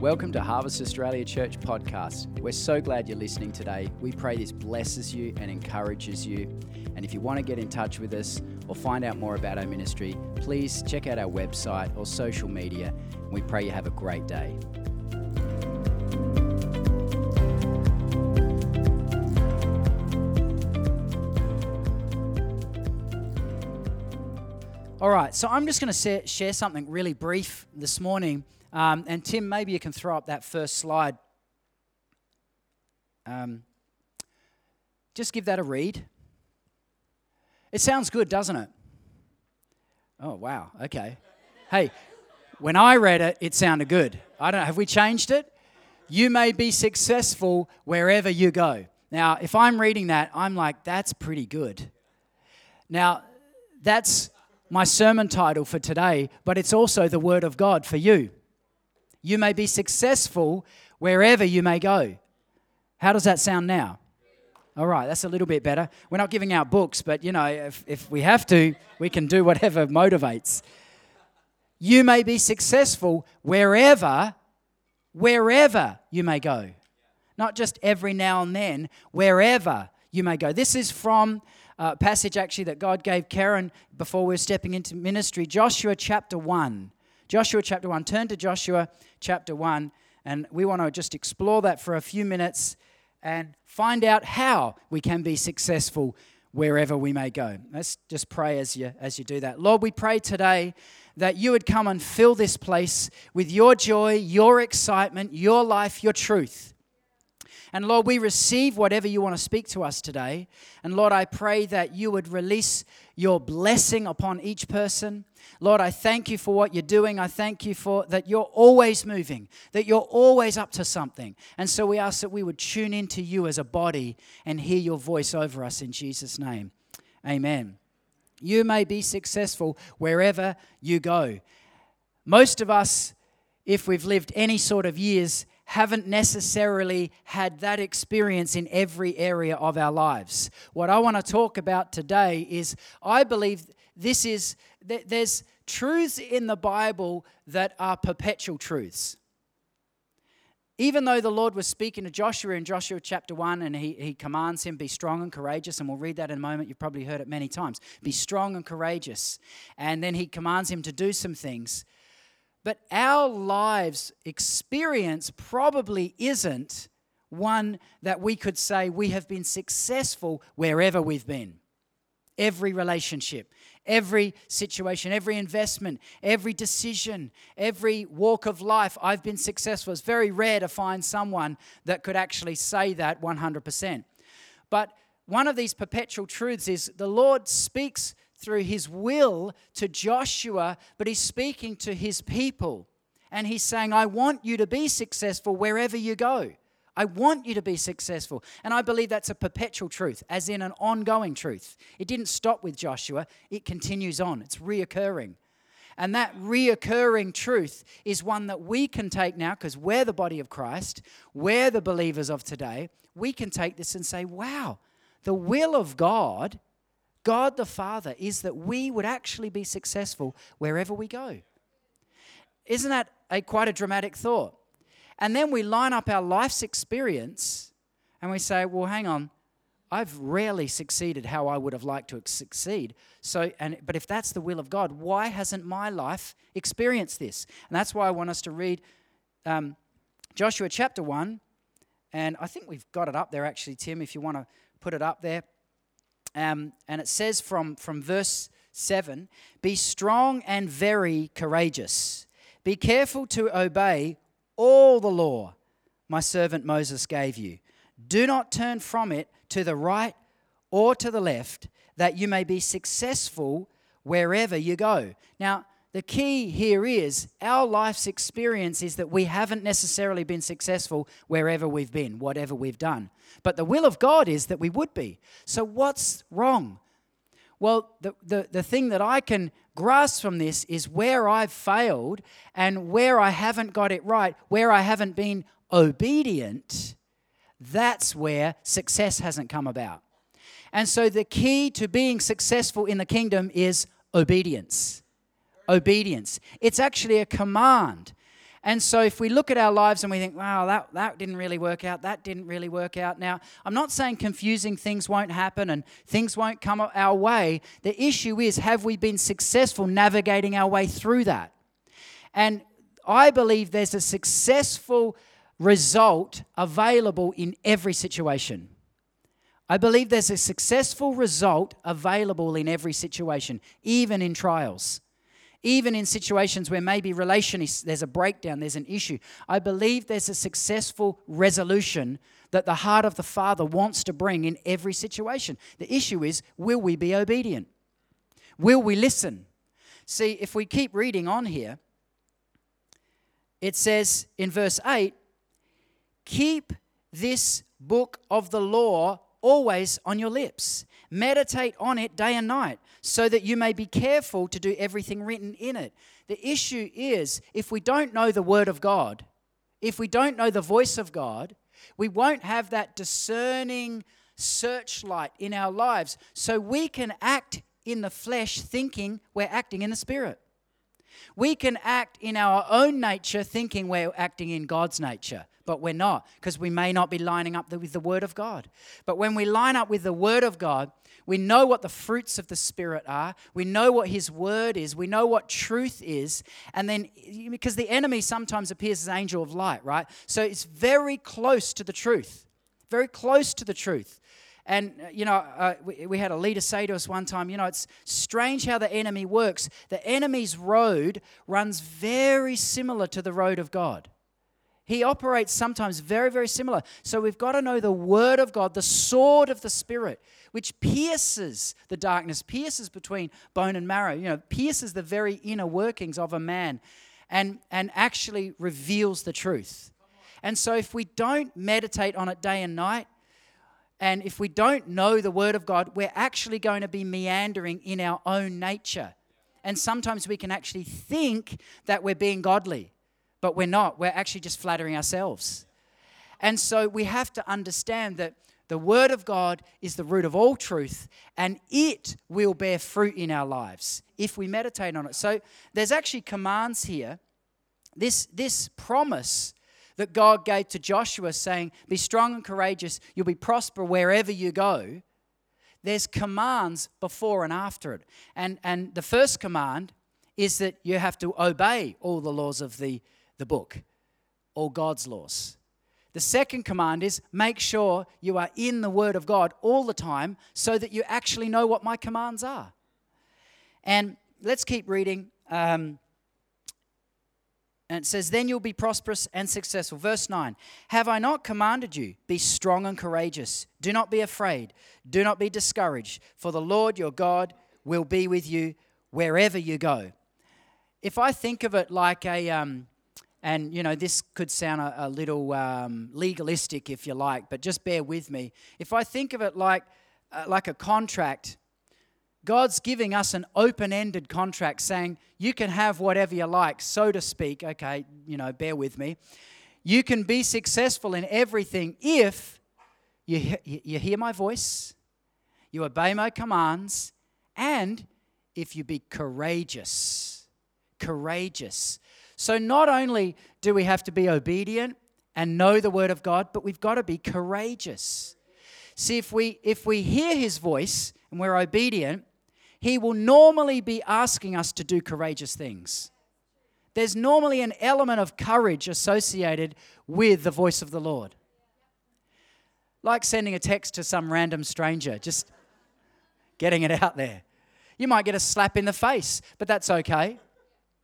Welcome to Harvest Australia Church podcast. We're so glad you're listening today. We pray this blesses you and encourages you. And if you want to get in touch with us or find out more about our ministry, please check out our website or social media. We pray you have a great day. All right, so I'm just going to share something really brief this morning um, and Tim, maybe you can throw up that first slide. Um, just give that a read. It sounds good, doesn't it? Oh, wow. Okay. Hey, when I read it, it sounded good. I don't. Have we changed it? You may be successful wherever you go. Now, if I'm reading that, I'm like, that's pretty good. Now, that's my sermon title for today, but it's also the Word of God for you. You may be successful wherever you may go. How does that sound now? All right, that's a little bit better. We're not giving out books, but you know, if, if we have to, we can do whatever motivates. You may be successful wherever, wherever you may go. Not just every now and then, wherever you may go. This is from a passage actually that God gave Karen before we are stepping into ministry, Joshua chapter 1. Joshua chapter 1. Turn to Joshua chapter 1, and we want to just explore that for a few minutes and find out how we can be successful wherever we may go. Let's just pray as you, as you do that. Lord, we pray today that you would come and fill this place with your joy, your excitement, your life, your truth. And Lord, we receive whatever you want to speak to us today. And Lord, I pray that you would release your blessing upon each person. Lord, I thank you for what you're doing. I thank you for that you're always moving, that you're always up to something. And so we ask that we would tune into you as a body and hear your voice over us in Jesus' name. Amen. You may be successful wherever you go. Most of us, if we've lived any sort of years, haven't necessarily had that experience in every area of our lives. What I want to talk about today is I believe this is there's truths in the Bible that are perpetual truths. Even though the Lord was speaking to Joshua in Joshua chapter 1 and he, he commands him, be strong and courageous, and we'll read that in a moment. You've probably heard it many times. Be strong and courageous. And then he commands him to do some things but our lives experience probably isn't one that we could say we have been successful wherever we've been. Every relationship, every situation, every investment, every decision, every walk of life, I've been successful. It's very rare to find someone that could actually say that 100%. But one of these perpetual truths is the Lord speaks through his will to Joshua, but he's speaking to his people. And he's saying, I want you to be successful wherever you go. I want you to be successful. And I believe that's a perpetual truth, as in an ongoing truth. It didn't stop with Joshua, it continues on, it's reoccurring. And that reoccurring truth is one that we can take now because we're the body of Christ, we're the believers of today. We can take this and say, wow, the will of God God the Father is that we would actually be successful wherever we go. Isn't that a, quite a dramatic thought? And then we line up our life's experience and we say, well, hang on, I've rarely succeeded how I would have liked to succeed. So, and, but if that's the will of God, why hasn't my life experienced this? And that's why I want us to read um, Joshua chapter 1. And I think we've got it up there actually, Tim, if you want to put it up there. Um, and it says from, from verse 7 Be strong and very courageous. Be careful to obey all the law my servant Moses gave you. Do not turn from it to the right or to the left, that you may be successful wherever you go. Now, the key here is our life's experience is that we haven't necessarily been successful wherever we've been, whatever we've done. But the will of God is that we would be. So, what's wrong? Well, the, the, the thing that I can grasp from this is where I've failed and where I haven't got it right, where I haven't been obedient, that's where success hasn't come about. And so, the key to being successful in the kingdom is obedience obedience. It's actually a command. And so if we look at our lives and we think, wow, that, that didn't really work out, that didn't really work out. Now, I'm not saying confusing things won't happen and things won't come our way. The issue is, have we been successful navigating our way through that? And I believe there's a successful result available in every situation. I believe there's a successful result available in every situation, even in trials, even in situations where maybe relation is, there's a breakdown, there's an issue. I believe there's a successful resolution that the heart of the Father wants to bring in every situation. The issue is will we be obedient? Will we listen? See, if we keep reading on here, it says in verse 8, keep this book of the law always on your lips. Meditate on it day and night, so that you may be careful to do everything written in it. The issue is if we don't know the Word of God, if we don't know the voice of God, we won't have that discerning searchlight in our lives, so we can act in the flesh thinking we're acting in the Spirit. We can act in our own nature thinking we're acting in God's nature but we're not because we may not be lining up with the Word of God. But when we line up with the Word of God, we know what the fruits of the Spirit are. We know what His Word is. We know what truth is. And then, because the enemy sometimes appears as angel of light, right? So it's very close to the truth, very close to the truth. And, uh, you know, uh, we, we, had a leader say to us one time, you know, it's strange how the enemy works. The enemy's road runs very similar to the road of God. He operates sometimes very, very similar. So we've got to know the Word of God, the sword of the Spirit, which pierces the darkness, pierces between bone and marrow, you know, pierces the very inner workings of a man and, and actually reveals the truth. And so if we don't meditate on it day and night, and if we don't know the Word of God, we're actually going to be meandering in our own nature. And sometimes we can actually think that we're being godly but we're not. We're actually just flattering ourselves. And so we have to understand that the Word of God is the root of all truth, and it will bear fruit in our lives if we meditate on it. So there's actually commands here. This, this promise that God gave to Joshua, saying, Be strong and courageous, you'll be prosper wherever you go. There's commands before and after it. And, and the first command is that you have to obey all the laws of the the book, all God's laws. The second command is make sure you are in the Word of God all the time so that you actually know what my commands are. And let's keep reading. Um, and it says, Then you'll be prosperous and successful. Verse 9 Have I not commanded you? Be strong and courageous. Do not be afraid. Do not be discouraged, for the Lord your God will be with you wherever you go. If I think of it like a, um, and, you know, this could sound a, a little um, legalistic, if you like, but just bear with me. If I think of it like, uh, like a contract, God's giving us an open ended contract saying, you can have whatever you like, so to speak. Okay, you know, bear with me. You can be successful in everything if you, you hear my voice, you obey my commands, and if you be courageous. Courageous. So not only do we have to be obedient and know the word of God, but we've got to be courageous. See, if we if we hear his voice and we're obedient, he will normally be asking us to do courageous things. There's normally an element of courage associated with the voice of the Lord. Like sending a text to some random stranger, just getting it out there. You might get a slap in the face, but that's okay.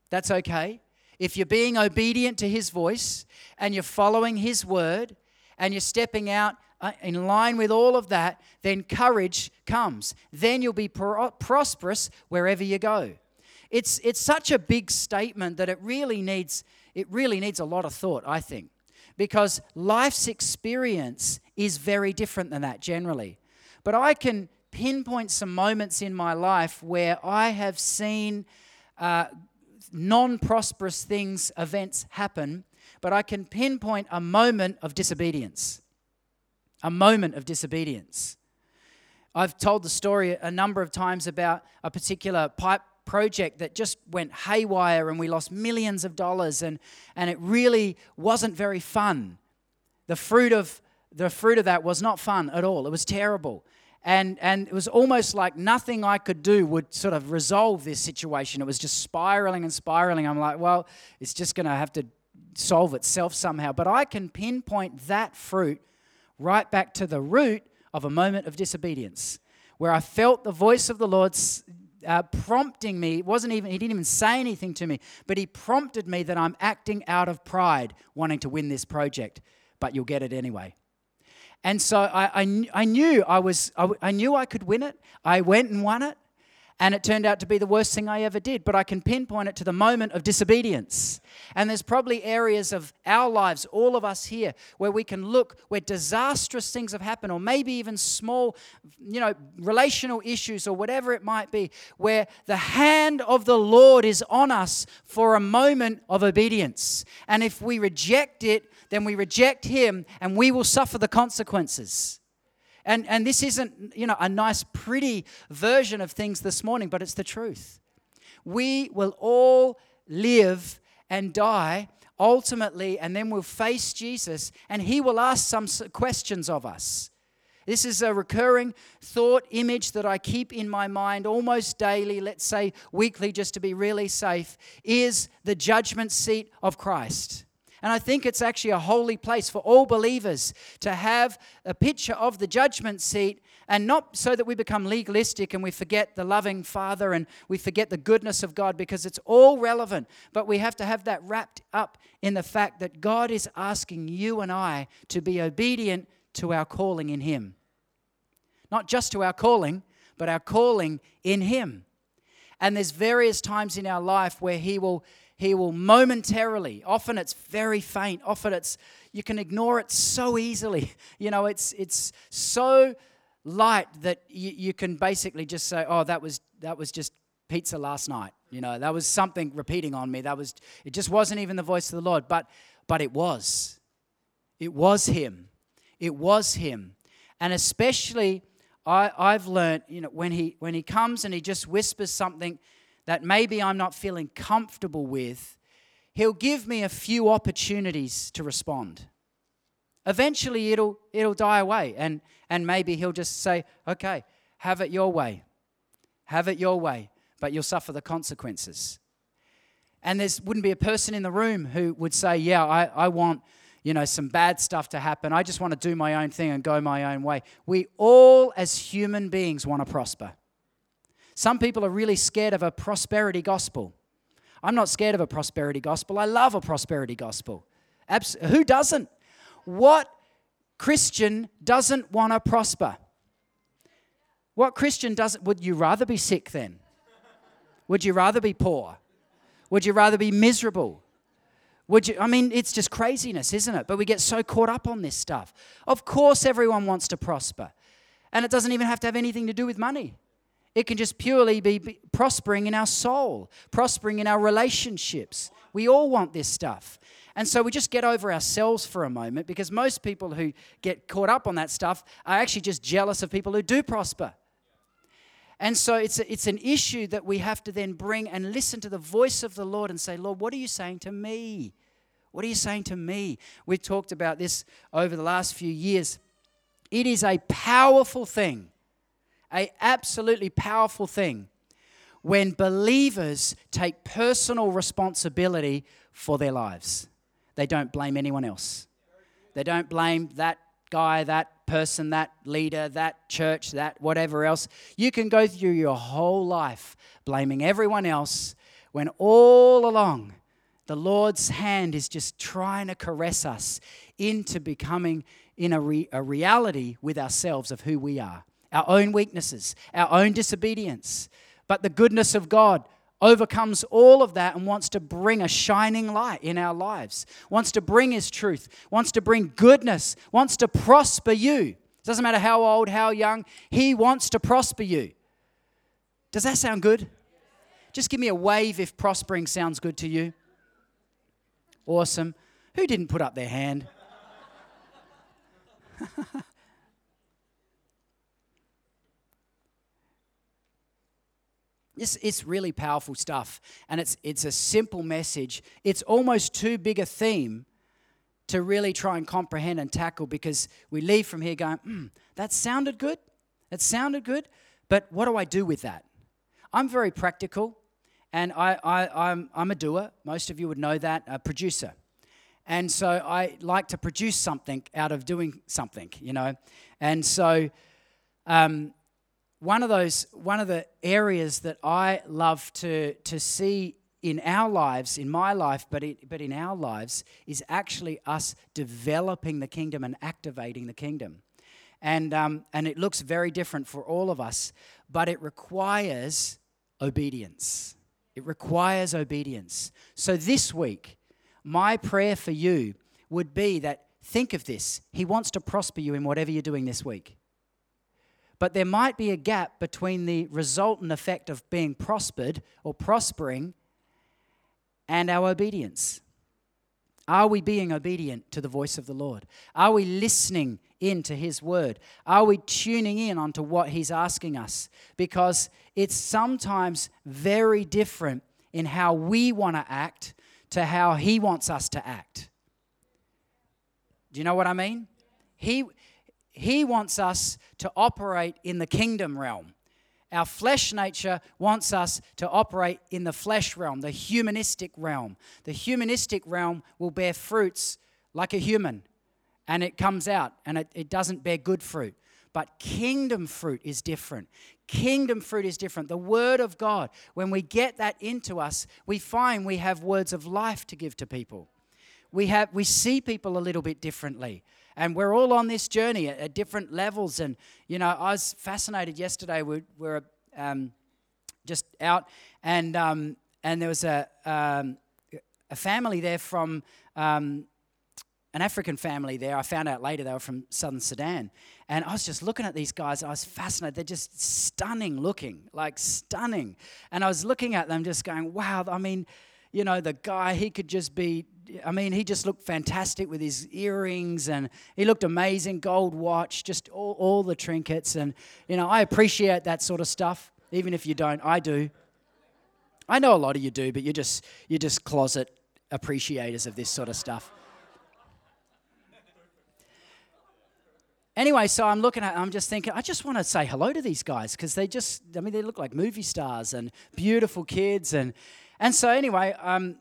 That's okay. If you're being obedient to His voice and you're following His word and you're stepping out uh, in line with all of that, then courage comes. Then you'll be pro- prosperous wherever you go. It's, it's such a big statement that it really needs it really needs a lot of thought, I think, because life's experience is very different than that generally. But I can pinpoint some moments in my life where I have seen uh, non prosperous things, events happen, but I can pinpoint a moment of disobedience. A moment of disobedience. I've told the story a number of times about a particular pipe project that just went haywire and we lost millions of dollars and, and it really wasn't very fun. The fruit of the fruit of that was not fun at all. It was terrible. And, and it was almost like nothing I could do would sort of resolve this situation. It was just spiraling and spiraling. I'm like, well, it's just going to have to solve itself somehow. But I can pinpoint that fruit right back to the root of a moment of disobedience where I felt the voice of the Lord uh, prompting me. It wasn't even, he didn't even say anything to me, but he prompted me that I'm acting out of pride, wanting to win this project, but you'll get it anyway. And so I, I, I knew I was, I, I knew I could win it. I went and won it and it turned out to be the worst thing I ever did. But I can pinpoint it to the moment of disobedience. And there's probably areas of our lives, all of us here, where we can look where disastrous things have happened, or maybe even small, you know, relational issues or whatever it might be, where the hand of the Lord is on us for a moment of obedience. And if we reject it, then we reject Him and we will suffer the consequences. And, and this isn't, you know, a nice, pretty version of things this morning, but it's the truth. We will all live and die ultimately, and then we'll face Jesus, and He will ask some questions of us. This is a recurring thought image that I keep in my mind almost daily, let's say weekly, just to be really safe, is the judgment seat of Christ. And I think it's actually a holy place for all believers to have a picture of the judgment seat and not so that we become legalistic and we forget the loving Father and we forget the goodness of God because it's all relevant. But we have to have that wrapped up in the fact that God is asking you and I to be obedient to our calling in Him. Not just to our calling, but our calling in Him. And there's various times in our life where He will he will momentarily, often it's very faint, often it's, you can ignore it so easily. You know, it's, it's so light that you, you can basically just say, oh, that was, that was just pizza last night. You know, that was something repeating on me. That was, it just wasn't even the voice of the Lord, but, but it was. It was Him. It was Him. And especially, I, I've learned, you know, when he, when he comes and he just whispers something that maybe I'm not feeling comfortable with, He'll give me a few opportunities to respond. Eventually, it'll, it'll die away, and, and maybe He'll just say, Okay, have it your way. Have it your way, but you'll suffer the consequences. And there wouldn't be a person in the room who would say, Yeah, I, I want you know, some bad stuff to happen. I just want to do my own thing and go my own way. We all, as human beings, want to prosper. Some people are really scared of a prosperity gospel. I'm not scared of a prosperity gospel. I love a prosperity gospel. Abs- who doesn't? What Christian doesn't want to prosper? What Christian doesn't? Would you rather be sick then? Would you rather be poor? Would you rather be miserable? Would you? I mean, it's just craziness, isn't it? But we get so caught up on this stuff. Of course, everyone wants to prosper. And it doesn't even have to have anything to do with money. It can just purely be prospering in our soul, prospering in our relationships. We all want this stuff. And so we just get over ourselves for a moment because most people who get caught up on that stuff are actually just jealous of people who do prosper. And so it's, a, it's an issue that we have to then bring and listen to the voice of the Lord and say, Lord, what are you saying to me? What are you saying to me? We've talked about this over the last few years. It is a powerful thing a absolutely powerful thing when believers take personal responsibility for their lives. They don't blame anyone else. They don't blame that guy, that person, that leader, that church, that whatever else. You can go through your whole life blaming everyone else when all along the Lord's hand is just trying to caress us into becoming in a, re- a reality with ourselves of who we are our own weaknesses, our own disobedience. But the goodness of God overcomes all of that and wants to bring a shining light in our lives, wants to bring His truth, wants to bring goodness, wants to prosper you. It doesn't matter how old, how young, He wants to prosper you. Does that sound good? Just give me a wave if prospering sounds good to you. Awesome. Who didn't put up their hand? It's, it's really powerful stuff. And it's, it's a simple message. It's almost too big a theme to really try and comprehend and tackle because we leave from here going, mm, that sounded good. That sounded good. But what do I do with that? I'm very practical and I, I, I'm, I'm a doer. Most of you would know that, a producer. And so I like to produce something out of doing something, you know. And so um, one of those, one of the areas that I love to, to see in our lives, in my life, but, it, but in our lives, is actually us developing the kingdom and activating the kingdom. And, um, and it looks very different for all of us, but it requires obedience. It requires obedience. So this week, my prayer for you would be that think of this. He wants to prosper you in whatever you're doing this week. But there might be a gap between the resultant effect of being prospered or prospering and our obedience. Are we being obedient to the voice of the Lord? Are we listening into His word? Are we tuning in onto what He's asking us? Because it's sometimes very different in how we want to act to how He wants us to act. Do you know what I mean? He, he wants us to operate in the kingdom realm. Our flesh nature wants us to operate in the flesh realm, the humanistic realm. The humanistic realm will bear fruits like a human, and it comes out and it, it doesn't bear good fruit. But kingdom fruit is different. Kingdom fruit is different. The Word of God, when we get that into us, we find we have words of life to give to people. We, have, we see people a little bit differently. And we're all on this journey at, at different levels. And, you know, I was fascinated yesterday. We were um, just out, and, um, and there was a, um, a family there from um, an African family there. I found out later they were from southern Sudan. And I was just looking at these guys. I was fascinated. They're just stunning looking, like stunning. And I was looking at them just going, wow, I mean, you know, the guy, he could just be I mean, he just looked fantastic with his earrings and he looked amazing, gold watch, just all, all the trinkets. And, you know, I appreciate that sort of stuff, even if you don't. I do. I know a lot of you do, but you're just, you're just closet appreciators of this sort of stuff. Anyway, so I'm looking at, I'm just thinking, I just want to say hello to these guys because they just, I mean, they look like movie stars and beautiful kids. And, and so, anyway, um,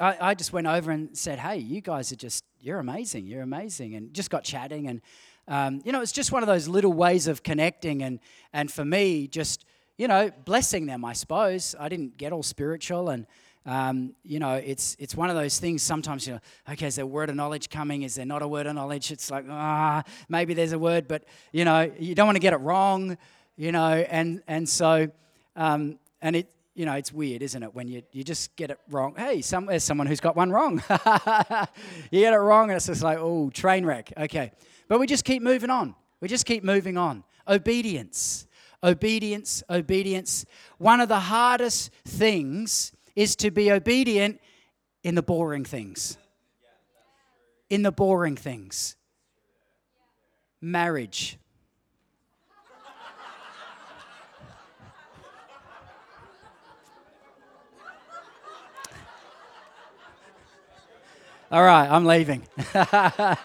I, I just went over and said, hey, you guys are just, you're amazing, you're amazing. And just got chatting. And, um, you know, it's just one of those little ways of connecting. And, and for me, just, you know, blessing them, I suppose. I didn't get all spiritual. And, um, you know, it's, it's one of those things sometimes, you know, okay, is there a word of knowledge coming? Is there not a word of knowledge? It's like, ah, maybe there's a word, but, you know, you don't want to get it wrong, you know. And, and so, um, and it, you know, it's weird, isn't it, when you, you just get it wrong. Hey, some, there's someone who's got one wrong. you get it wrong, and it's just like, oh, train wreck. Okay. But we just keep moving on. We just keep moving on. Obedience, obedience, obedience. One of the hardest things is to be obedient in the boring things. In the boring things. Marriage. All right, I'm leaving.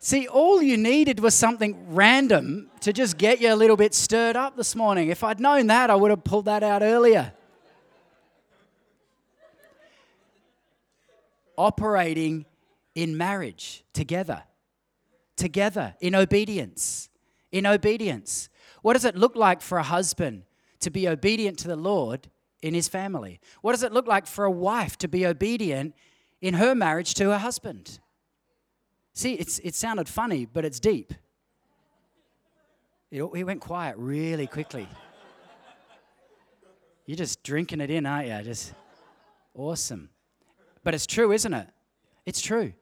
See, all you needed was something random to just get you a little bit stirred up this morning. If I'd known that, I would have pulled that out earlier. Operating in marriage together, together in obedience. In obedience. What does it look like for a husband to be obedient to the Lord in his family? What does it look like for a wife to be obedient in her marriage to her husband? See, it's, it sounded funny, but it's deep. It, it went quiet really quickly. You're just drinking it in, aren't you? Just awesome. But it's true, isn't it? It's true.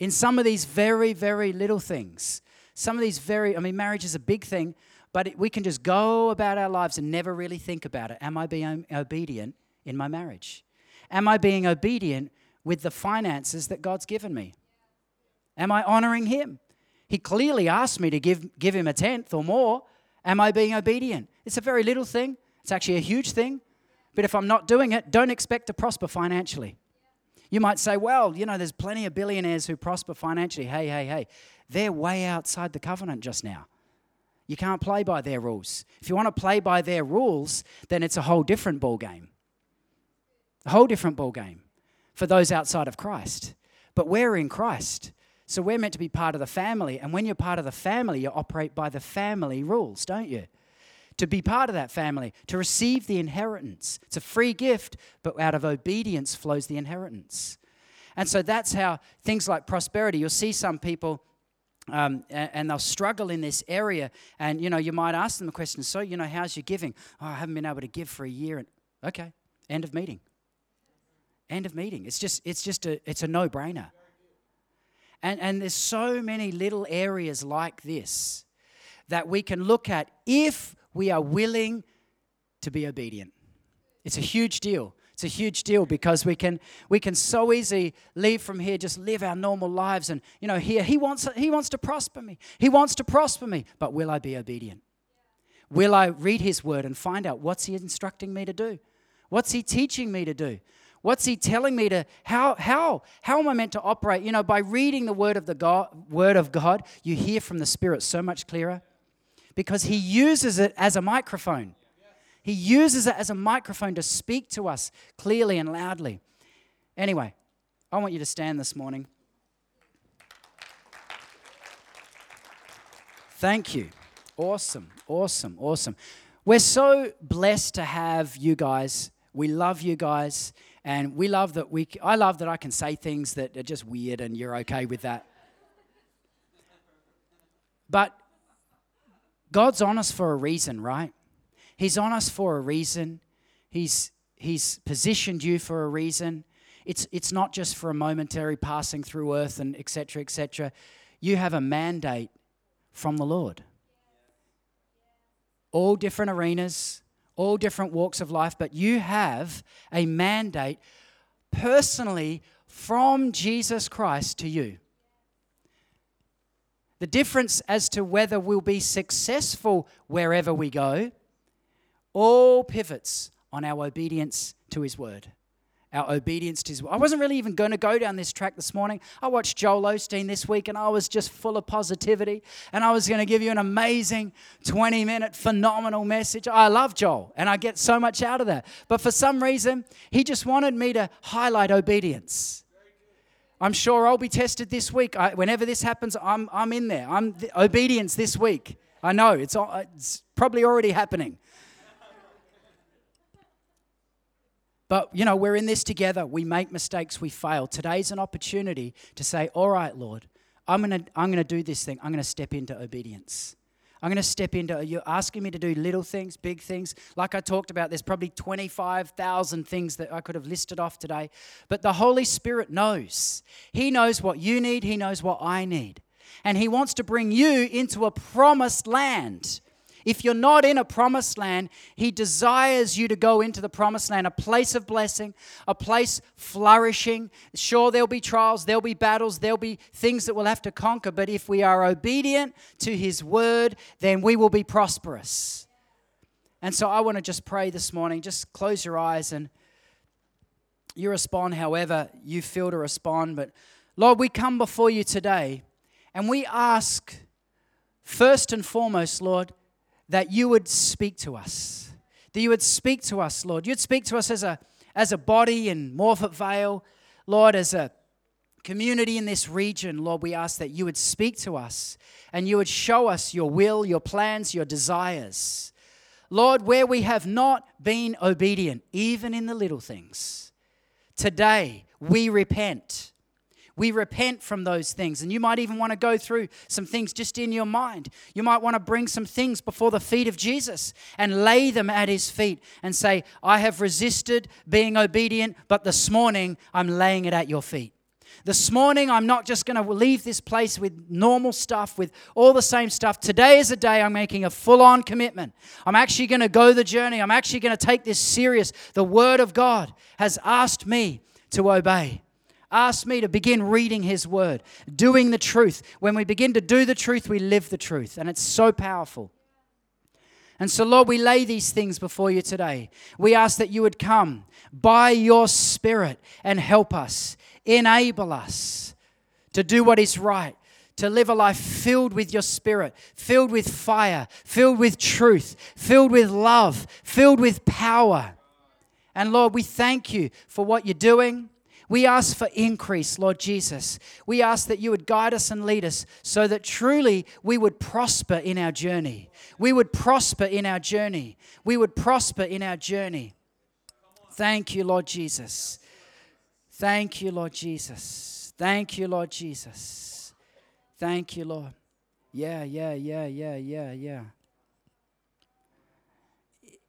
In some of these very, very little things, some of these very, I mean, marriage is a big thing, but we can just go about our lives and never really think about it. Am I being obedient in my marriage? Am I being obedient with the finances that God's given me? Am I honoring Him? He clearly asked me to give, give Him a tenth or more. Am I being obedient? It's a very little thing, it's actually a huge thing. But if I'm not doing it, don't expect to prosper financially. You might say, well, you know, there's plenty of billionaires who prosper financially. Hey, hey, hey. They're way outside the covenant just now. You can't play by their rules. If you want to play by their rules, then it's a whole different ball game. A whole different ball game for those outside of Christ. But we're in Christ. So we're meant to be part of the family. And when you're part of the family, you operate by the family rules, don't you? To be part of that family, to receive the inheritance. It's a free gift, but out of obedience flows the inheritance. And so that's how things like prosperity, you'll see some people um, and, they'll struggle in this area. And you know, you might ask them a question. So, you know, how's your giving? Oh, I haven't been able to give for a year. And okay, end of meeting. End of meeting. It's just, it's just a, it's a no-brainer. And and there's so many little areas like this that we can look at if we are willing to be obedient. It's a huge deal. It's a huge deal because we can we can so easily leave from here, just live our normal lives, and you know, here he wants he wants to prosper me. He wants to prosper me, but will I be obedient? Will I read his word and find out what's he instructing me to do? What's he teaching me to do? What's he telling me to how how how am I meant to operate? You know, by reading the word of the God, word of God, you hear from the Spirit so much clearer because he uses it as a microphone. He uses it as a microphone to speak to us clearly and loudly. Anyway, I want you to stand this morning. Thank you. Awesome, awesome, awesome. We're so blessed to have you guys. We love you guys. And we love that we, I love that I can say things that are just weird and you're okay with that. But God's on us for a reason, right? He's on us for a reason. He's, he's positioned you for a reason. It's, it's not just for a momentary passing through earth and etc. etc. You have a mandate from the Lord. All different arenas, all different walks of life, but you have a mandate personally from Jesus Christ to you. The difference as to whether we'll be successful wherever we go all pivots on our obedience to His Word. Our obedience to His Word. I wasn't really even going to go down this track this morning. I watched Joel Osteen this week and I was just full of positivity. And I was going to give you an amazing 20 minute phenomenal message. I love Joel and I get so much out of that. But for some reason, he just wanted me to highlight obedience. I'm sure I'll be tested this week. I, whenever this happens, I'm, I'm in there. I'm obedience this week. I know it's, uh, it's probably already happening. But, you know, we're in this together. We make mistakes, we fail. Today's an opportunity to say, All right, Lord, I'm going to I'm going to do this thing. I'm going to step into obedience. I'm going to step into, you're asking me to do little things, big things. Like I talked about, there's probably 25,000 things that I could have listed off today. But the Holy Spirit knows. He knows what you need, He knows what I need. And He wants to bring you into a promised land. If you're not in a promised land, He desires you to go into the promised land, a place of blessing, a place flourishing. Sure, there'll be trials, there'll be battles, there'll be things that we'll have to conquer, but if we are obedient to His word, then we will be prosperous. And so I want to just pray this morning. Just close your eyes and you respond however you feel to respond. But Lord, we come before you today and we ask, first and foremost, Lord, that you would speak to us. That you would speak to us, Lord. You'd speak to us as a, as a body in Morphett Vale, Lord, as a community in this region, Lord, we ask that you would speak to us and you would show us your will, your plans, your desires. Lord, where we have not been obedient, even in the little things, today we repent. We repent from those things. And you might even want to go through some things just in your mind. You might want to bring some things before the feet of Jesus and lay them at his feet and say, I have resisted being obedient, but this morning I'm laying it at your feet. This morning, I'm not just going to leave this place with normal stuff, with all the same stuff. Today is a day I'm making a full on commitment. I'm actually going to go the journey. I'm actually going to take this serious. The Word of God has asked me to obey asked me to begin reading His Word, doing the truth. When we begin to do the truth, we live the truth, and it's so powerful. And so, Lord, we lay these things before you today. We ask that you would come by your Spirit and help us, enable us to do what is right, to live a life filled with your Spirit, filled with fire, filled with truth, filled with love, filled with power. And Lord, we thank you for what you're doing. We ask for increase, Lord Jesus. We ask that you would guide us and lead us so that truly we would prosper in our journey. We would prosper in our journey. We would prosper in our journey. Thank you, Lord Jesus. Thank you, Lord Jesus. Thank you, Lord Jesus. Thank you, Lord. Yeah, yeah, yeah, yeah, yeah, yeah.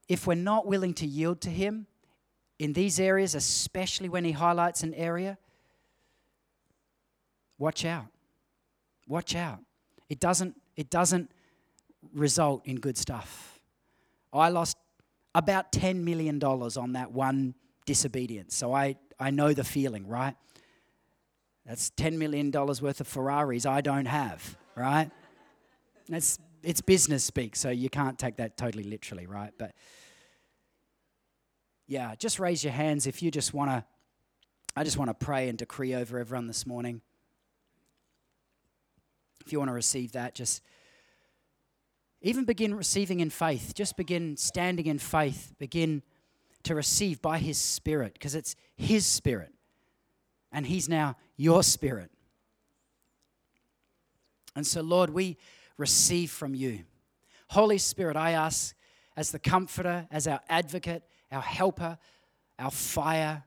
If we're not willing to yield to Him, in these areas, especially when he highlights an area, watch out. Watch out. It doesn't, it doesn't result in good stuff. I lost about $10 million on that one disobedience. So I, I know the feeling, right? That's $10 million worth of Ferraris I don't have, right? That's, it's business speak, so you can't take that totally literally, right? But yeah, just raise your hands if you just want to. I just want to pray and decree over everyone this morning. If you want to receive that, just even begin receiving in faith. Just begin standing in faith. Begin to receive by His Spirit, because it's His Spirit. And He's now your Spirit. And so, Lord, we receive from you. Holy Spirit, I ask as the comforter, as our advocate, our helper, our fire,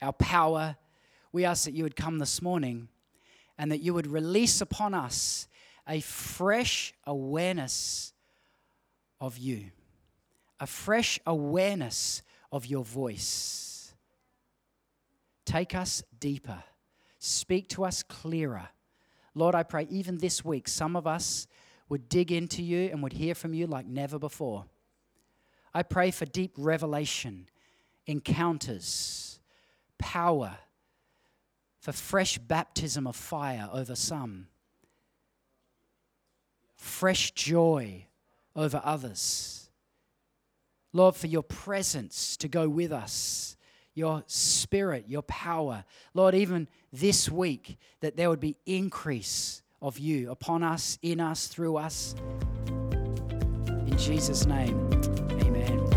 our power. We ask that you would come this morning and that you would release upon us a fresh awareness of you, a fresh awareness of your voice. Take us deeper, speak to us clearer. Lord, I pray even this week, some of us would dig into you and would hear from you like never before. I pray for deep revelation, encounters, power, for fresh baptism of fire over some, fresh joy over others. Lord, for your presence to go with us, your spirit, your power. Lord, even this week, that there would be increase of you upon us, in us, through us. Jesus' name. Amen.